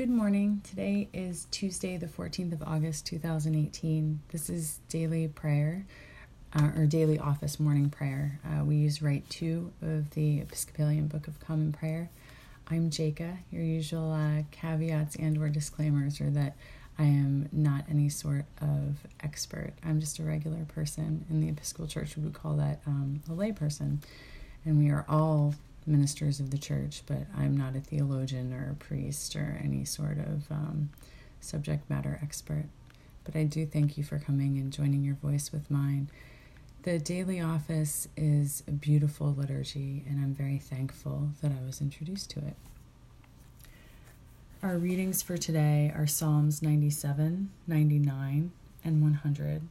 Good morning. Today is Tuesday, the 14th of August, 2018. This is daily prayer uh, or daily office morning prayer. Uh, we use Rite 2 of the Episcopalian Book of Common Prayer. I'm Jaka. Your usual uh, caveats and or disclaimers are that I am not any sort of expert. I'm just a regular person. In the Episcopal Church, we would call that um, a lay person. And we are all ministers of the church, but I'm not a theologian or a priest or any sort of um, subject matter expert. But I do thank you for coming and joining your voice with mine. The daily office is a beautiful liturgy, and I'm very thankful that I was introduced to it. Our readings for today are Psalms 97, 99, and 100.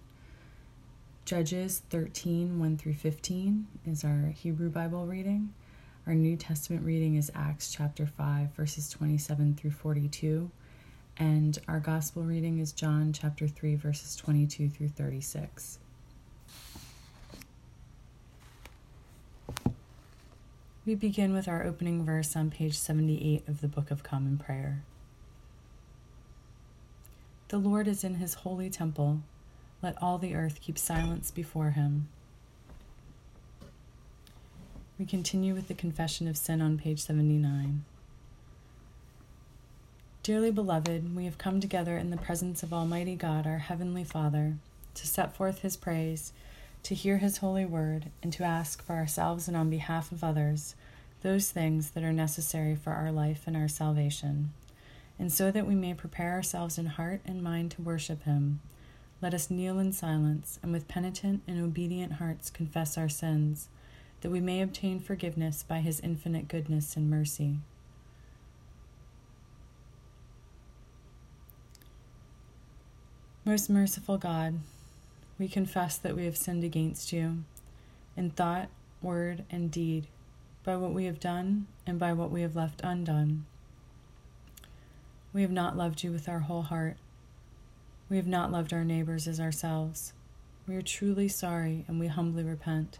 Judges 13, 1 through 15 is our Hebrew Bible reading. Our New Testament reading is Acts chapter 5, verses 27 through 42. And our Gospel reading is John chapter 3, verses 22 through 36. We begin with our opening verse on page 78 of the Book of Common Prayer. The Lord is in his holy temple. Let all the earth keep silence before him. We continue with the confession of sin on page 79. Dearly beloved, we have come together in the presence of Almighty God, our Heavenly Father, to set forth His praise, to hear His holy word, and to ask for ourselves and on behalf of others those things that are necessary for our life and our salvation. And so that we may prepare ourselves in heart and mind to worship Him, let us kneel in silence and with penitent and obedient hearts confess our sins that we may obtain forgiveness by his infinite goodness and mercy. Most merciful God, we confess that we have sinned against you in thought, word, and deed, by what we have done and by what we have left undone. We have not loved you with our whole heart. We have not loved our neighbors as ourselves. We are truly sorry and we humbly repent.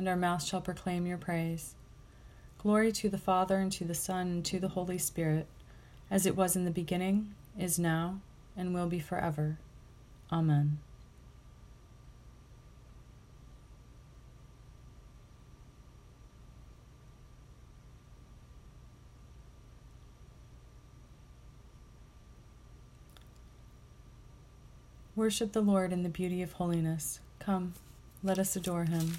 and our mouth shall proclaim your praise. Glory to the Father, and to the Son, and to the Holy Spirit, as it was in the beginning, is now, and will be forever. Amen. Worship the Lord in the beauty of holiness. Come, let us adore him.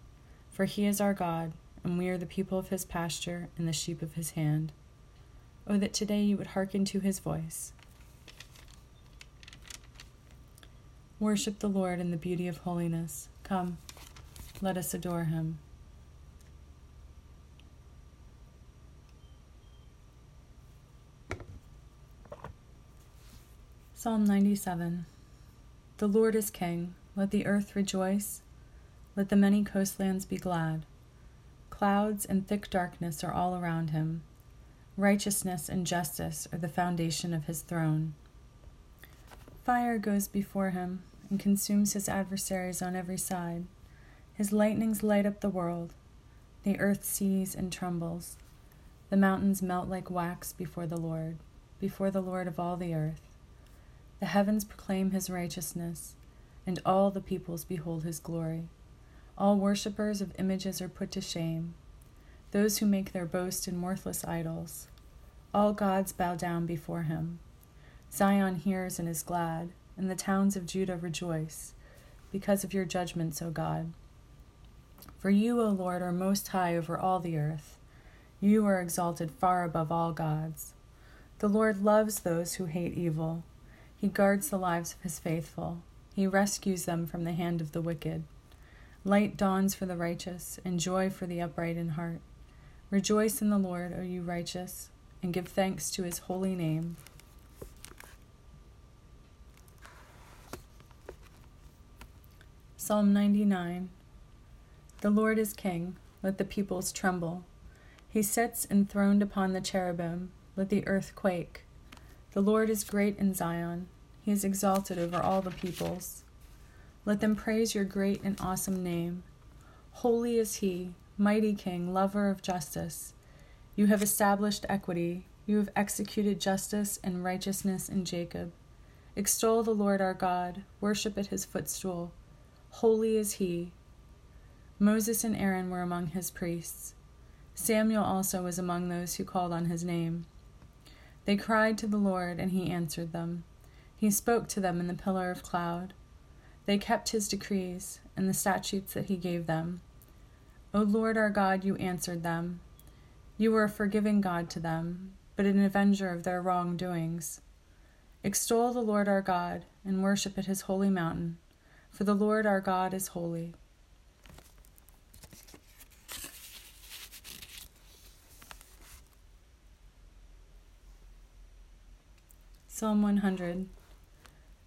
For he is our God, and we are the people of his pasture and the sheep of his hand. Oh, that today you would hearken to his voice. Worship the Lord in the beauty of holiness. Come, let us adore him. Psalm 97 The Lord is King. Let the earth rejoice let the many coastlands be glad. Clouds and thick darkness are all around him. Righteousness and justice are the foundation of his throne. Fire goes before him and consumes his adversaries on every side. His lightnings light up the world. The earth sees and trembles. The mountains melt like wax before the Lord, before the Lord of all the earth. The heavens proclaim his righteousness, and all the peoples behold his glory. All worshippers of images are put to shame, those who make their boast in worthless idols. All gods bow down before him. Zion hears and is glad, and the towns of Judah rejoice, because of your judgments, O God. For you, O Lord, are most high over all the earth. You are exalted far above all gods. The Lord loves those who hate evil. He guards the lives of his faithful. He rescues them from the hand of the wicked. Light dawns for the righteous, and joy for the upright in heart. Rejoice in the Lord, O you righteous, and give thanks to his holy name. Psalm 99 The Lord is King, let the peoples tremble. He sits enthroned upon the cherubim, let the earth quake. The Lord is great in Zion, he is exalted over all the peoples. Let them praise your great and awesome name. Holy is he, mighty King, lover of justice. You have established equity, you have executed justice and righteousness in Jacob. Extol the Lord our God, worship at his footstool. Holy is he. Moses and Aaron were among his priests. Samuel also was among those who called on his name. They cried to the Lord, and he answered them. He spoke to them in the pillar of cloud. They kept his decrees and the statutes that he gave them. O Lord our God, you answered them. You were a forgiving God to them, but an avenger of their wrongdoings. Extol the Lord our God, and worship at his holy mountain for the Lord our God is holy. Psalm 100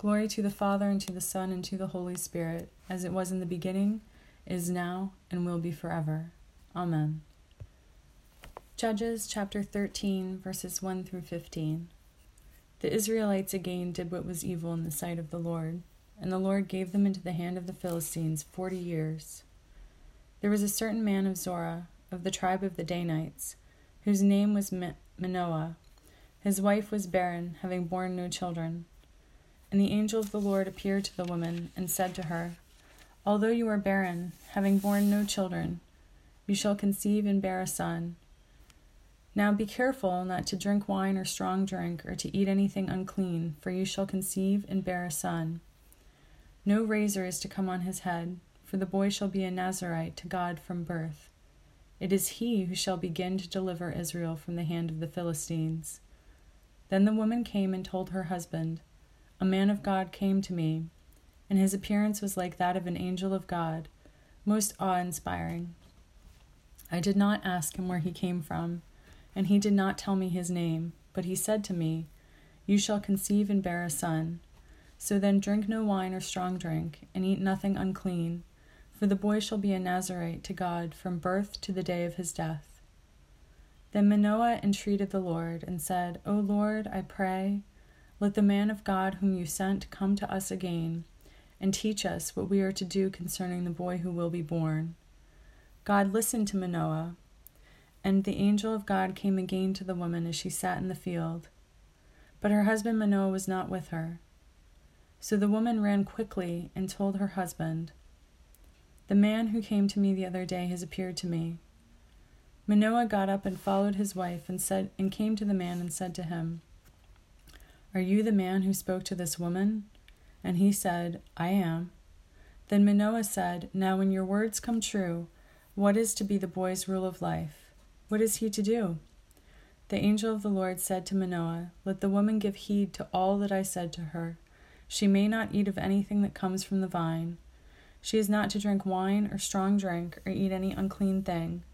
Glory to the Father, and to the Son, and to the Holy Spirit, as it was in the beginning, is now, and will be forever. Amen. Judges chapter 13, verses 1 through 15. The Israelites again did what was evil in the sight of the Lord, and the Lord gave them into the hand of the Philistines forty years. There was a certain man of Zorah, of the tribe of the Danites, whose name was Manoah. His wife was barren, having borne no children. And the angel of the Lord appeared to the woman, and said to her, Although you are barren, having borne no children, you shall conceive and bear a son now be careful not to drink wine or strong drink, or to eat anything unclean, for you shall conceive and bear a son. No razor is to come on his head, for the boy shall be a Nazarite to God from birth. It is he who shall begin to deliver Israel from the hand of the Philistines. Then the woman came and told her husband, A man of God came to me, and his appearance was like that of an angel of God, most awe inspiring. I did not ask him where he came from and he did not tell me his name, but he said to me, You shall conceive and bear a son. So then drink no wine or strong drink, and eat nothing unclean, for the boy shall be a Nazarite to God from birth to the day of his death. Then Manoah entreated the Lord, and said, O Lord, I pray, let the man of God whom you sent come to us again, and teach us what we are to do concerning the boy who will be born. God listened to Manoah and the angel of God came again to the woman as she sat in the field. But her husband Manoah was not with her. So the woman ran quickly and told her husband, The man who came to me the other day has appeared to me. Manoah got up and followed his wife and said and came to the man and said to him, Are you the man who spoke to this woman? And he said, I am. Then Manoah said, Now when your words come true, what is to be the boy's rule of life? What is he to do? The angel of the Lord said to Manoah, Let the woman give heed to all that I said to her. She may not eat of anything that comes from the vine. She is not to drink wine or strong drink or eat any unclean thing.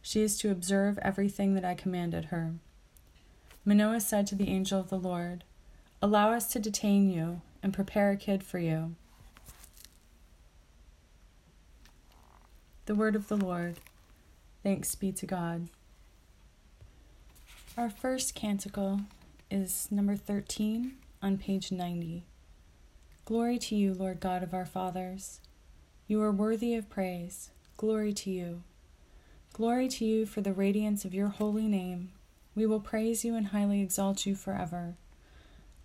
She is to observe everything that I commanded her. Manoah said to the angel of the Lord, Allow us to detain you and prepare a kid for you. The word of the Lord. Thanks be to God. Our first canticle is number 13 on page 90. Glory to you, Lord God of our fathers. You are worthy of praise. Glory to you. Glory to you for the radiance of your holy name. We will praise you and highly exalt you forever.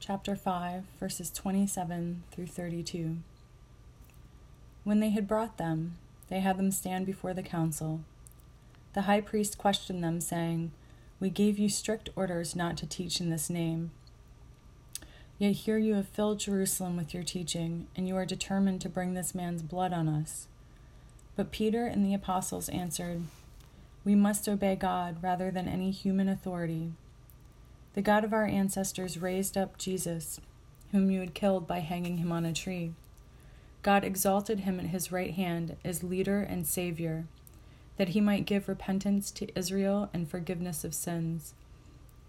chapter 5, verses 27 through 32. When they had brought them, they had them stand before the council. The high priest questioned them, saying, We gave you strict orders not to teach in this name. Yet here you have filled Jerusalem with your teaching, and you are determined to bring this man's blood on us. But Peter and the apostles answered, We must obey God rather than any human authority. The God of our ancestors raised up Jesus, whom you had killed by hanging him on a tree. God exalted him at his right hand as leader and Savior, that he might give repentance to Israel and forgiveness of sins.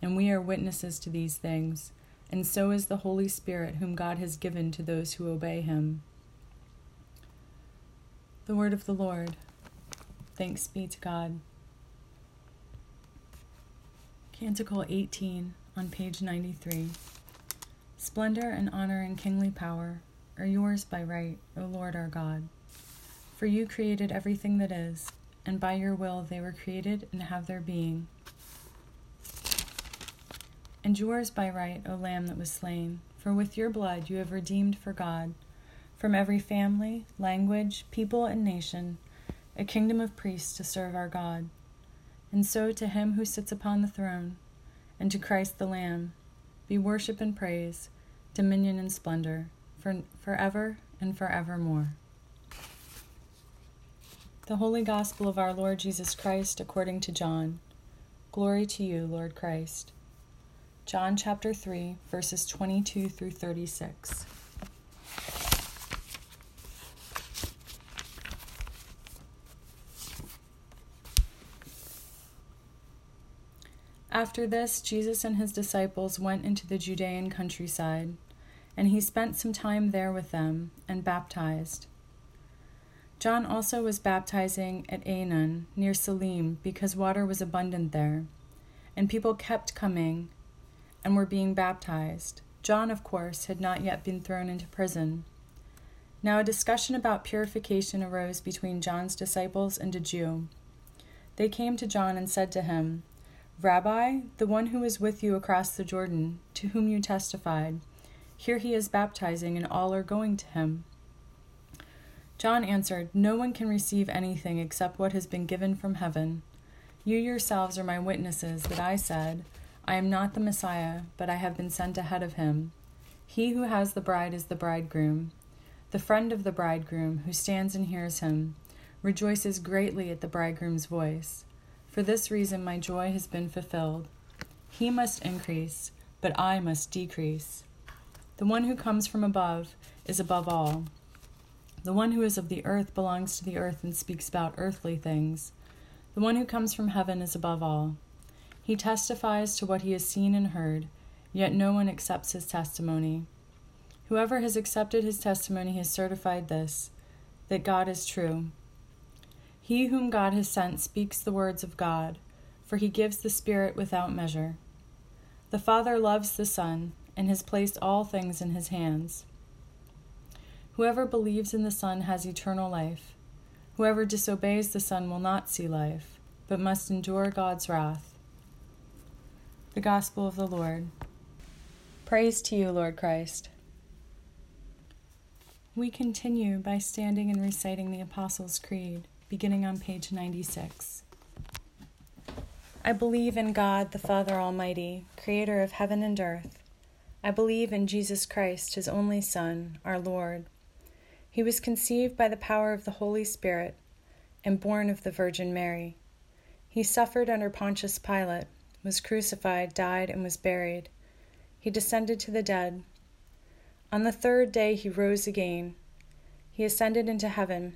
And we are witnesses to these things, and so is the Holy Spirit, whom God has given to those who obey him. The word of the Lord. Thanks be to God. Canticle 18 on page 93. Splendor and honor and kingly power are yours by right, O Lord our God. For you created everything that is, and by your will they were created and have their being. And yours by right, O Lamb that was slain, for with your blood you have redeemed for God, from every family, language, people, and nation, a kingdom of priests to serve our God. And so to him who sits upon the throne, and to Christ the Lamb, be worship and praise, dominion and splendor, for forever and forevermore. The Holy Gospel of our Lord Jesus Christ according to John. Glory to you, Lord Christ. John chapter 3, verses 22 through 36. After this, Jesus and his disciples went into the Judean countryside, and he spent some time there with them and baptized. John also was baptizing at Aenon near Salim because water was abundant there, and people kept coming and were being baptized. John, of course, had not yet been thrown into prison. Now a discussion about purification arose between John's disciples and a Jew. They came to John and said to him, Rabbi, the one who is with you across the Jordan, to whom you testified, here he is baptizing, and all are going to him. John answered, No one can receive anything except what has been given from heaven. You yourselves are my witnesses that I said, I am not the Messiah, but I have been sent ahead of him. He who has the bride is the bridegroom. The friend of the bridegroom, who stands and hears him, rejoices greatly at the bridegroom's voice. For this reason, my joy has been fulfilled. He must increase, but I must decrease. The one who comes from above is above all. The one who is of the earth belongs to the earth and speaks about earthly things. The one who comes from heaven is above all. He testifies to what he has seen and heard, yet no one accepts his testimony. Whoever has accepted his testimony has certified this that God is true. He whom God has sent speaks the words of God, for he gives the Spirit without measure. The Father loves the Son and has placed all things in his hands. Whoever believes in the Son has eternal life. Whoever disobeys the Son will not see life, but must endure God's wrath. The Gospel of the Lord. Praise to you, Lord Christ. We continue by standing and reciting the Apostles' Creed beginning on page 96. I believe in God, the Father Almighty, creator of heaven and earth. I believe in Jesus Christ, his only Son, our Lord. He was conceived by the power of the Holy Spirit and born of the Virgin Mary. He suffered under Pontius Pilate, was crucified, died, and was buried. he descended to the dead. On the third day he rose again. He ascended into heaven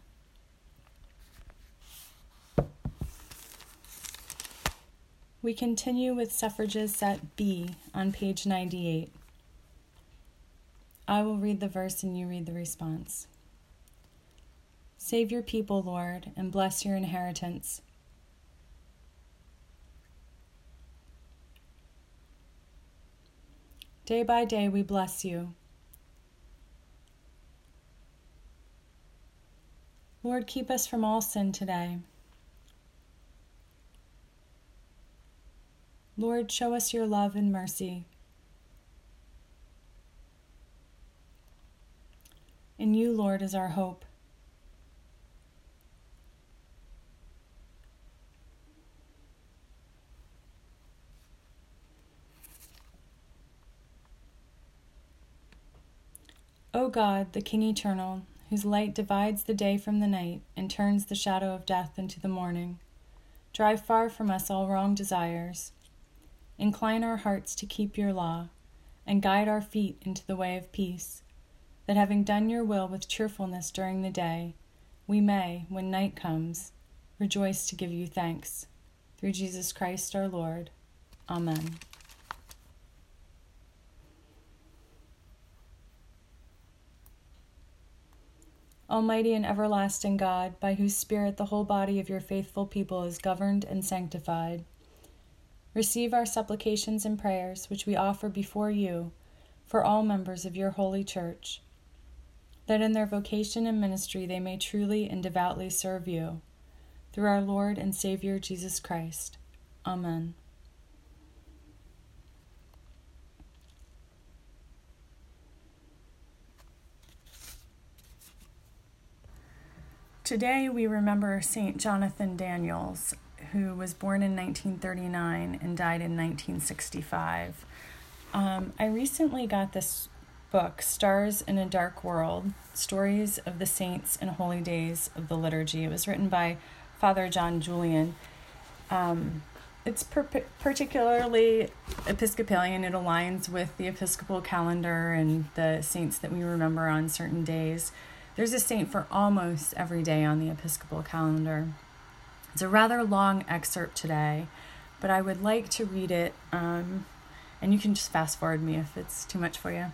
We continue with suffrages set B on page 98. I will read the verse and you read the response. Save your people, Lord, and bless your inheritance. Day by day we bless you. Lord, keep us from all sin today. Lord, show us your love and mercy. In you, Lord, is our hope. O God, the King eternal, whose light divides the day from the night and turns the shadow of death into the morning. Drive far from us all wrong desires. Incline our hearts to keep your law, and guide our feet into the way of peace, that having done your will with cheerfulness during the day, we may, when night comes, rejoice to give you thanks. Through Jesus Christ our Lord. Amen. Almighty and everlasting God, by whose Spirit the whole body of your faithful people is governed and sanctified, receive our supplications and prayers, which we offer before you for all members of your holy church, that in their vocation and ministry they may truly and devoutly serve you. Through our Lord and Savior Jesus Christ. Amen. Today we remember St. Jonathan Daniels, who was born in 1939 and died in 1965. Um, I recently got this book, Stars in a Dark World Stories of the Saints and Holy Days of the Liturgy. It was written by Father John Julian. Um, it's per- particularly Episcopalian. It aligns with the Episcopal calendar and the saints that we remember on certain days. There's a saint for almost every day on the Episcopal calendar. It's a rather long excerpt today, but I would like to read it, um, and you can just fast forward me if it's too much for you.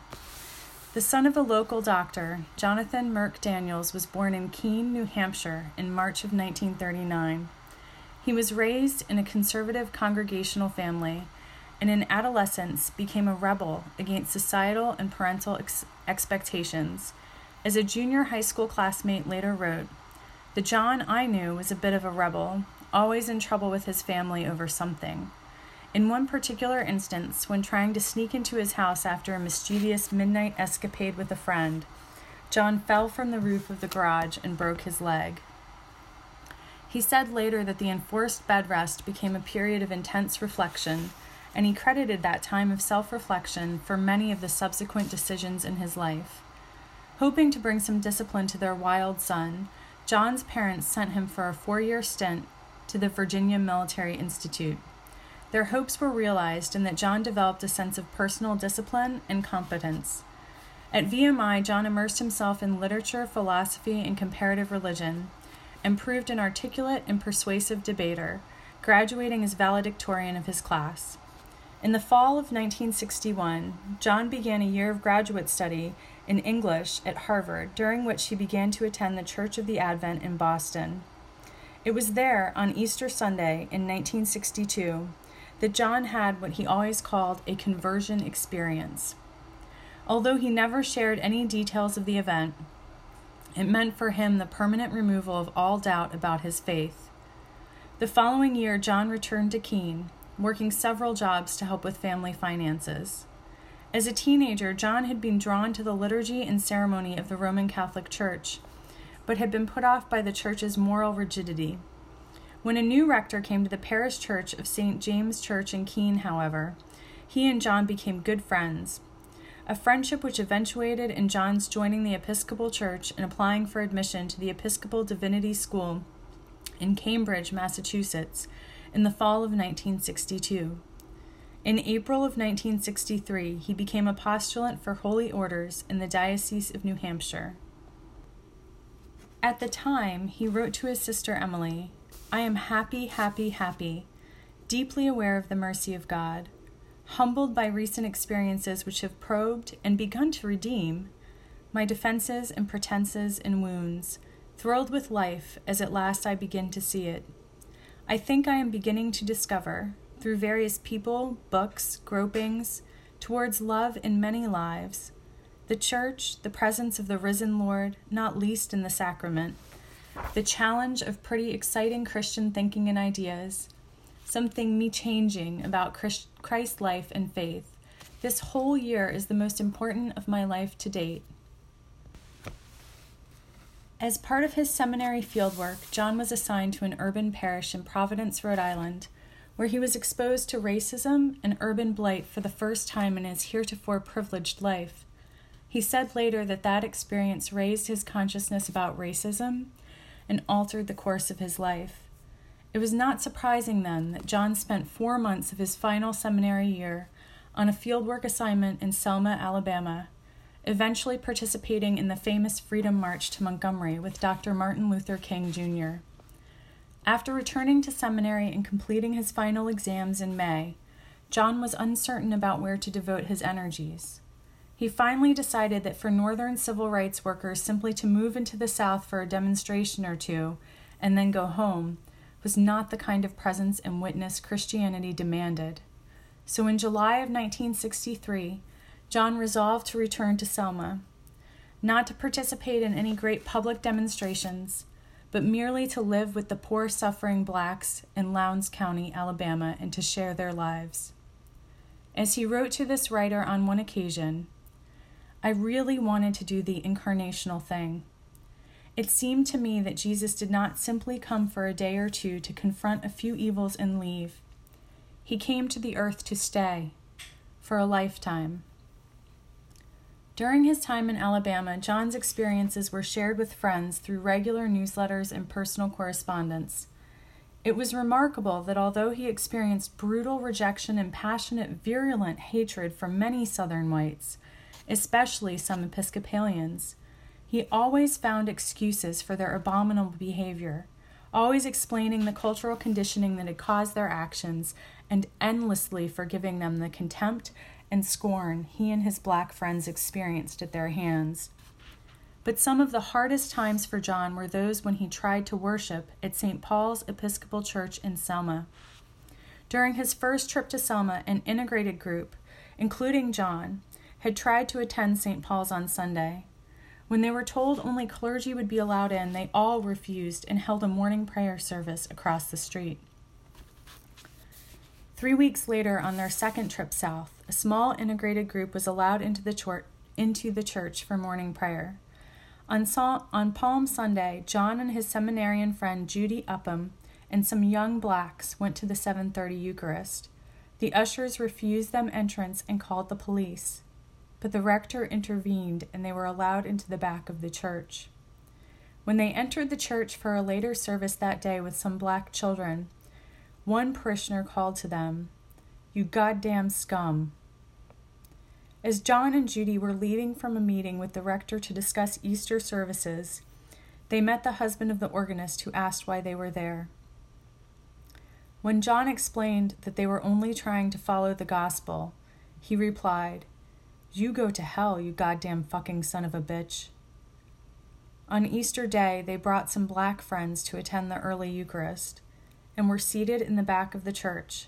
The son of a local doctor, Jonathan Myrick Daniels was born in Keene, New Hampshire in March of 1939. He was raised in a conservative congregational family and in adolescence became a rebel against societal and parental ex- expectations as a junior high school classmate later wrote, The John I knew was a bit of a rebel, always in trouble with his family over something. In one particular instance, when trying to sneak into his house after a mischievous midnight escapade with a friend, John fell from the roof of the garage and broke his leg. He said later that the enforced bed rest became a period of intense reflection, and he credited that time of self reflection for many of the subsequent decisions in his life. Hoping to bring some discipline to their wild son, John's parents sent him for a four year stint to the Virginia Military Institute. Their hopes were realized in that John developed a sense of personal discipline and competence. At VMI, John immersed himself in literature, philosophy, and comparative religion, and proved an articulate and persuasive debater, graduating as valedictorian of his class. In the fall of 1961, John began a year of graduate study in English at Harvard, during which he began to attend the Church of the Advent in Boston. It was there, on Easter Sunday in 1962, that John had what he always called a conversion experience. Although he never shared any details of the event, it meant for him the permanent removal of all doubt about his faith. The following year, John returned to Keene, working several jobs to help with family finances. As a teenager, John had been drawn to the liturgy and ceremony of the Roman Catholic Church, but had been put off by the church's moral rigidity. When a new rector came to the parish church of St. James Church in Keene, however, he and John became good friends, a friendship which eventuated in John's joining the Episcopal Church and applying for admission to the Episcopal Divinity School in Cambridge, Massachusetts, in the fall of 1962. In April of 1963, he became a postulant for holy orders in the Diocese of New Hampshire. At the time, he wrote to his sister Emily, I am happy, happy, happy, deeply aware of the mercy of God, humbled by recent experiences which have probed and begun to redeem my defenses and pretenses and wounds, thrilled with life as at last I begin to see it. I think I am beginning to discover, through various people, books, gropings, towards love in many lives, the church, the presence of the risen Lord, not least in the sacrament, the challenge of pretty exciting Christian thinking and ideas, something me changing about Christ life and faith. This whole year is the most important of my life to date. As part of his seminary fieldwork, John was assigned to an urban parish in Providence, Rhode Island, where he was exposed to racism and urban blight for the first time in his heretofore privileged life. He said later that that experience raised his consciousness about racism and altered the course of his life. It was not surprising then that John spent four months of his final seminary year on a fieldwork assignment in Selma, Alabama, eventually participating in the famous Freedom March to Montgomery with Dr. Martin Luther King Jr. After returning to seminary and completing his final exams in May, John was uncertain about where to devote his energies. He finally decided that for Northern civil rights workers simply to move into the South for a demonstration or two and then go home was not the kind of presence and witness Christianity demanded. So in July of 1963, John resolved to return to Selma, not to participate in any great public demonstrations, but merely to live with the poor suffering blacks in Lowndes County, Alabama, and to share their lives. As he wrote to this writer on one occasion, I really wanted to do the incarnational thing. It seemed to me that Jesus did not simply come for a day or two to confront a few evils and leave. He came to the earth to stay for a lifetime. During his time in Alabama, John's experiences were shared with friends through regular newsletters and personal correspondence. It was remarkable that although he experienced brutal rejection and passionate, virulent hatred from many Southern whites, especially some Episcopalians, he always found excuses for their abominable behavior, always explaining the cultural conditioning that had caused their actions and endlessly forgiving them the contempt and scorn he and his black friends experienced at their hands. But some of the hardest times for John were those when he tried to worship at St. Paul's Episcopal Church in Selma. During his first trip to Selma, an integrated group, including John, had tried to attend St. Paul's on Sunday. When they were told only clergy would be allowed in, they all refused and held a morning prayer service across the street. Three weeks later, on their second trip south, a small integrated group was allowed into the, church, into the church for morning prayer. On, on Palm Sunday, John and his seminarian friend Judy Upham and some young blacks went to the 7:30 Eucharist. The ushers refused them entrance and called the police, but the rector intervened and they were allowed into the back of the church. When they entered the church for a later service that day with some black children, one parishioner called to them, You goddamn scum. As John and Judy were leaving from a meeting with the rector to discuss Easter services, they met the husband of the organist who asked why they were there. When John explained that they were only trying to follow the gospel, he replied, You go to hell, you goddamn fucking son of a bitch. On Easter Day, they brought some black friends to attend the early Eucharist and were seated in the back of the church,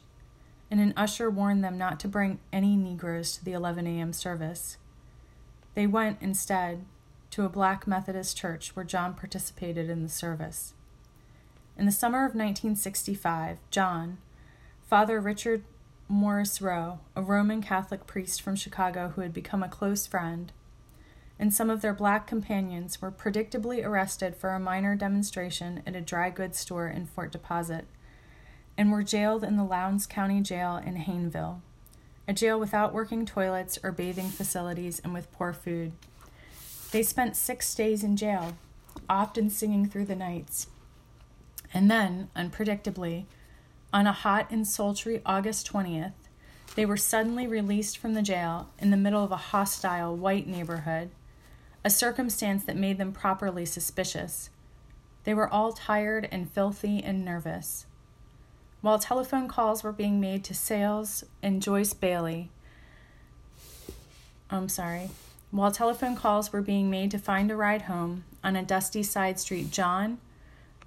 and an usher warned them not to bring any Negroes to the 11 a.m. service. They went instead to a black Methodist church where John participated in the service. In the summer of 1965, John, Father Richard Morrisroe, a Roman Catholic priest from Chicago who had become a close friend, and some of their black companions were predictably arrested for a minor demonstration at a dry goods store in Fort Deposit and were jailed in the Lowndes County Jail in Hayneville, a jail without working toilets or bathing facilities and with poor food. They spent six days in jail, often singing through the nights. And then, unpredictably, on a hot and sultry August 20th, they were suddenly released from the jail in the middle of a hostile white neighborhood, a circumstance that made them properly suspicious. They were all tired and filthy and nervous. While telephone calls were being made to Sales and Joyce Bailey, I'm sorry, while telephone calls were being made to find a ride home on a dusty side street, John,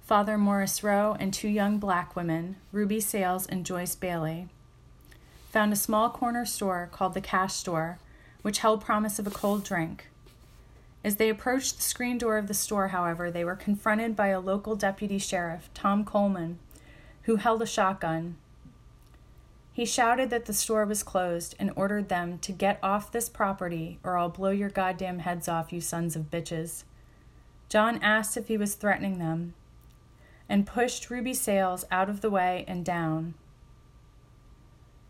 Father Morrisroe, and two young black women, Ruby Sales and Joyce Bailey, found a small corner store called the Cash Store, which held promise of a cold drink. As they approached the screen door of the store, however, they were confronted by a local deputy sheriff, Tom Coleman, who held a shotgun. He shouted that the store was closed and ordered them to get off this property or I'll blow your goddamn heads off, you sons of bitches. John asked if he was threatening them, and pushed Ruby Sales out of the way and down.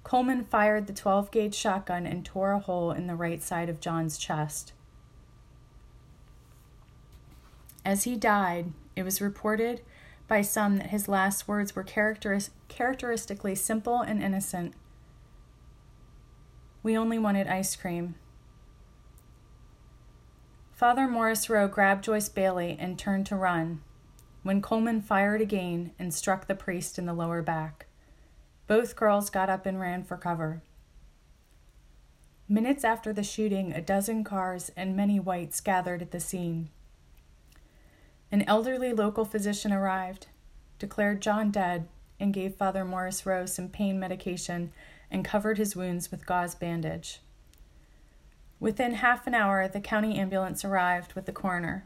Coleman fired the 12 gauge shotgun and tore a hole in the right side of John's chest. As he died, it was reported by some that his last words were characteris- characteristically simple and innocent. We only wanted ice cream. Father Morrisroe grabbed Joyce Bailey and turned to run when Coleman fired again and struck the priest in the lower back. Both girls got up and ran for cover. Minutes after the shooting, a dozen cars and many whites gathered at the scene. An elderly local physician arrived, declared John dead, and gave Father Morrisroe some pain medication and covered his wounds with gauze bandage. Within half an hour, the county ambulance arrived with the coroner.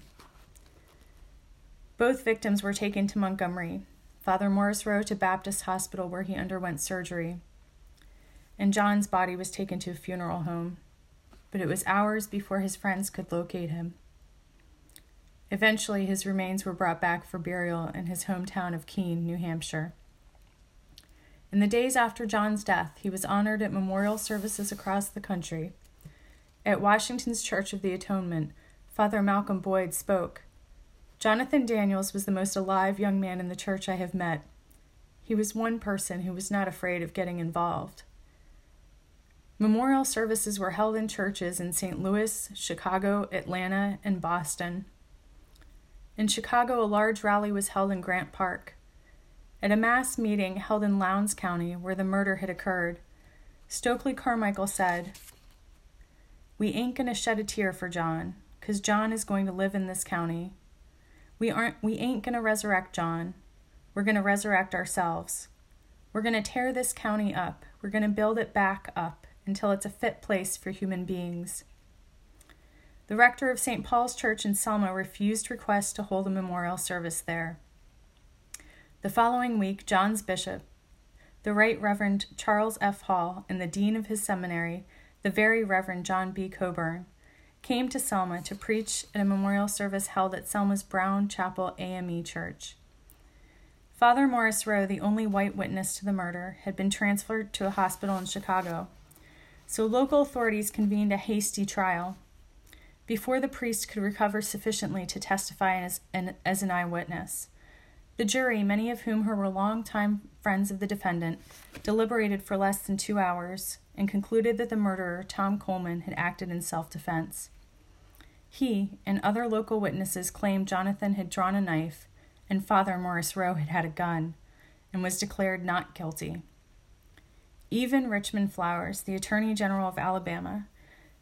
Both victims were taken to Montgomery, Father Morrisroe to Baptist Hospital where he underwent surgery, and John's body was taken to a funeral home, but it was hours before his friends could locate him. Eventually, his remains were brought back for burial in his hometown of Keene, New Hampshire. In the days after John's death, he was honored at memorial services across the country. At Washington's Church of the Atonement, Father Malcolm Boyd spoke Jonathan Daniels was the most alive young man in the church I have met. He was one person who was not afraid of getting involved. Memorial services were held in churches in St. Louis, Chicago, Atlanta, and Boston. In Chicago, a large rally was held in Grant Park. At a mass meeting held in Lowndes County, where the murder had occurred, Stokely Carmichael said, We ain't going to shed a tear for John, 'cause John is going to live in this county. We aren't we ain't going to resurrect John. We're going to resurrect ourselves. We're going to tear this county up. We're going to build it back up until it's a fit place for human beings. The rector of St. Paul's Church in Selma refused requests to hold a memorial service there. The following week, John's bishop, the Right Reverend Charles F. Hall, and the dean of his seminary, the Very Reverend John B. Coburn, came to Selma to preach at a memorial service held at Selma's Brown Chapel AME Church. Father Morrisroe, the only white witness to the murder, had been transferred to a hospital in Chicago. So local authorities convened a hasty trial. Before the priest could recover sufficiently to testify as an, as an eyewitness, the jury, many of whom were longtime friends of the defendant, deliberated for less than two hours and concluded that the murderer, Tom Coleman, had acted in self defense. He and other local witnesses claimed Jonathan had drawn a knife and Father Morrisroe had had a gun and was declared not guilty. Even Richmond Flowers, the Attorney General of Alabama,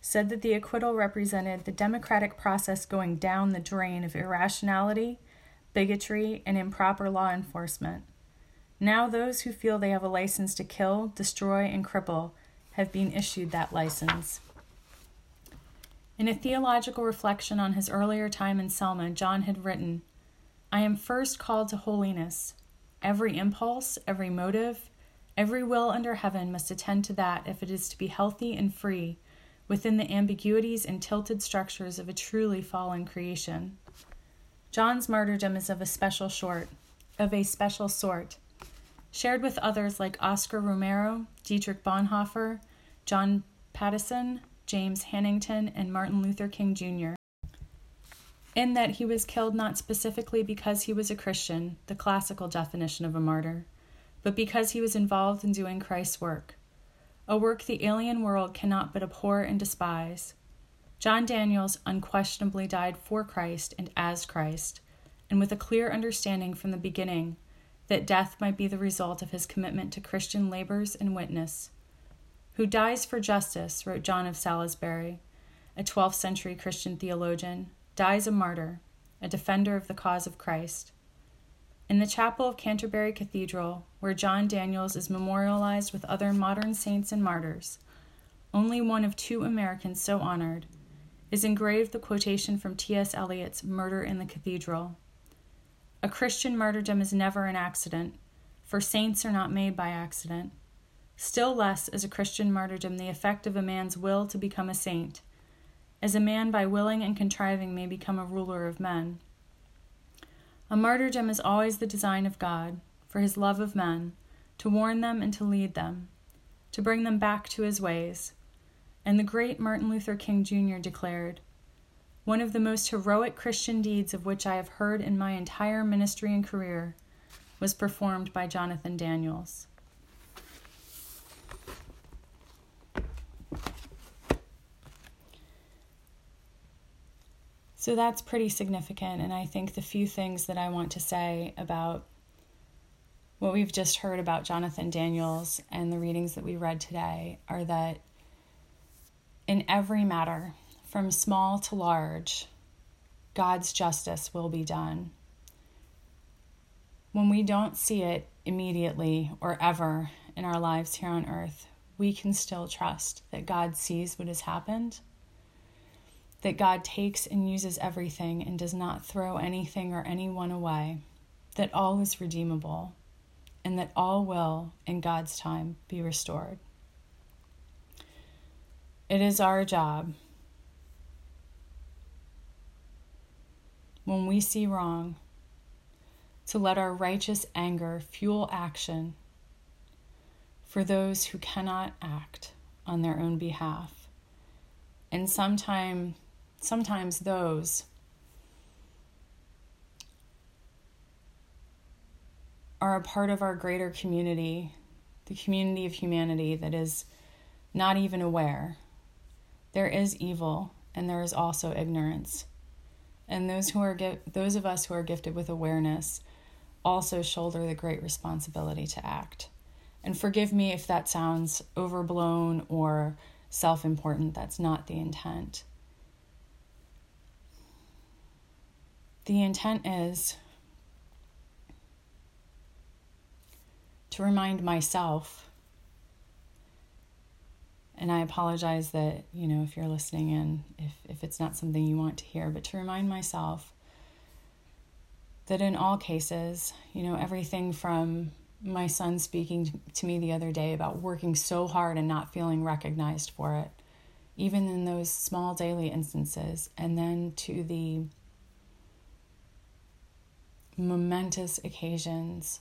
said that the acquittal represented the democratic process going down the drain of irrationality, bigotry, and improper law enforcement. Now, those who feel they have a license to kill, destroy, and cripple have been issued that license. In a theological reflection on his earlier time in Selma, John had written, I am first called to holiness. Every impulse, every motive, every will under heaven must attend to that if it is to be healthy and free within the ambiguities and tilted structures of a truly fallen creation. John's martyrdom is of a special sort, of a special sort, shared with others like Oscar Romero, Dietrich Bonhoeffer, John Patteson, James Hannington, and Martin Luther King Jr. In that he was killed not specifically because he was a Christian, the classical definition of a martyr, but because he was involved in doing Christ's work a work the alien world cannot but abhor and despise. John Daniels unquestionably died for Christ and as Christ, and with a clear understanding from the beginning that death might be the result of his commitment to Christian labors and witness. Who dies for justice, wrote John of Salisbury, a 12th century Christian theologian, dies a martyr, a defender of the cause of Christ. In the chapel of Canterbury Cathedral, where John Daniels is memorialized with other modern saints and martyrs, only one of two Americans so honored, is engraved the quotation from T.S. Eliot's Murder in the Cathedral. A Christian martyrdom is never an accident, for saints are not made by accident. Still less is a Christian martyrdom the effect of a man's will to become a saint, as a man by willing and contriving may become a ruler of men. A martyrdom is always the design of God, for his love of men, to warn them and to lead them, to bring them back to his ways. And the great Martin Luther King Jr. declared, One of the most heroic Christian deeds of which I have heard in my entire ministry and career was performed by Jonathan Daniels. So that's pretty significant. And I think the few things that I want to say about what we've just heard about Jonathan Daniels and the readings that we read today are that in every matter, from small to large, God's justice will be done. When we don't see it immediately or ever in our lives here on earth, we can still trust that God sees what has happened that God takes and uses everything and does not throw anything or anyone away, that all is redeemable, and that all will, in God's time, be restored. It is our job when we see wrong to let our righteous anger fuel action for those who cannot act on their own behalf. And sometimes sometimes those are a part of our greater community, the community of humanity that is not even aware. There is evil and there is also ignorance. And those who are those of us who are gifted with awareness also shoulder the great responsibility to act. And forgive me if that sounds overblown or self-important. That's not the intent. The intent is to remind myself, and I apologize that, you know, if you're listening in, if, if it's not something you want to hear, but to remind myself that in all cases, you know, everything from my son speaking to me the other day about working so hard and not feeling recognized for it, even in those small daily instances, and then to the momentous occasions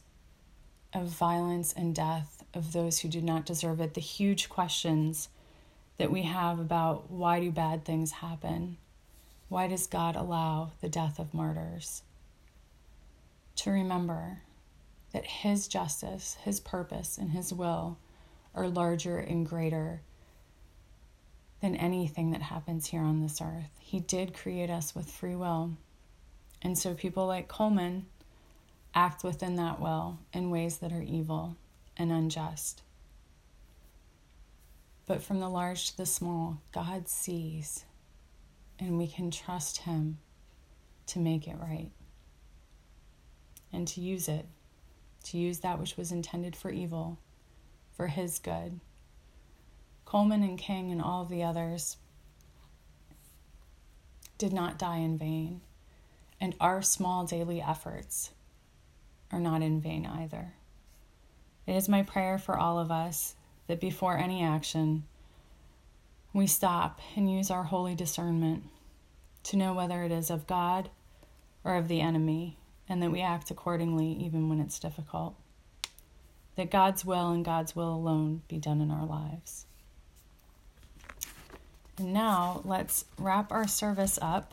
of violence and death of those who do not deserve it, the huge questions that we have about why do bad things happen? Why does God allow the death of martyrs? To remember that His justice, His purpose, and His will are larger and greater than anything that happens here on this earth. He did create us with free will. And so people like Coleman act within that will in ways that are evil and unjust. But from the large to the small, God sees, and we can trust Him to make it right and to use it, to use that which was intended for evil for His good. Coleman and King and all of the others did not die in vain, and our small daily efforts are not in vain either. It is my prayer for all of us that before any action, we stop and use our holy discernment to know whether it is of God or of the enemy, and that we act accordingly even when it's difficult. That God's will and God's will alone be done in our lives. And now let's wrap our service up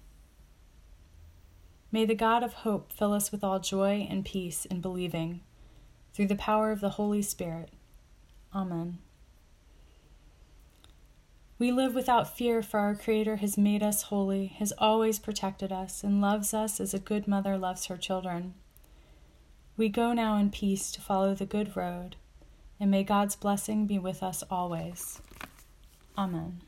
May the God of hope fill us with all joy and peace in believing through the power of the Holy Spirit. Amen. We live without fear, for our Creator has made us holy, has always protected us, and loves us as a good mother loves her children. We go now in peace to follow the good road, and may God's blessing be with us always. Amen.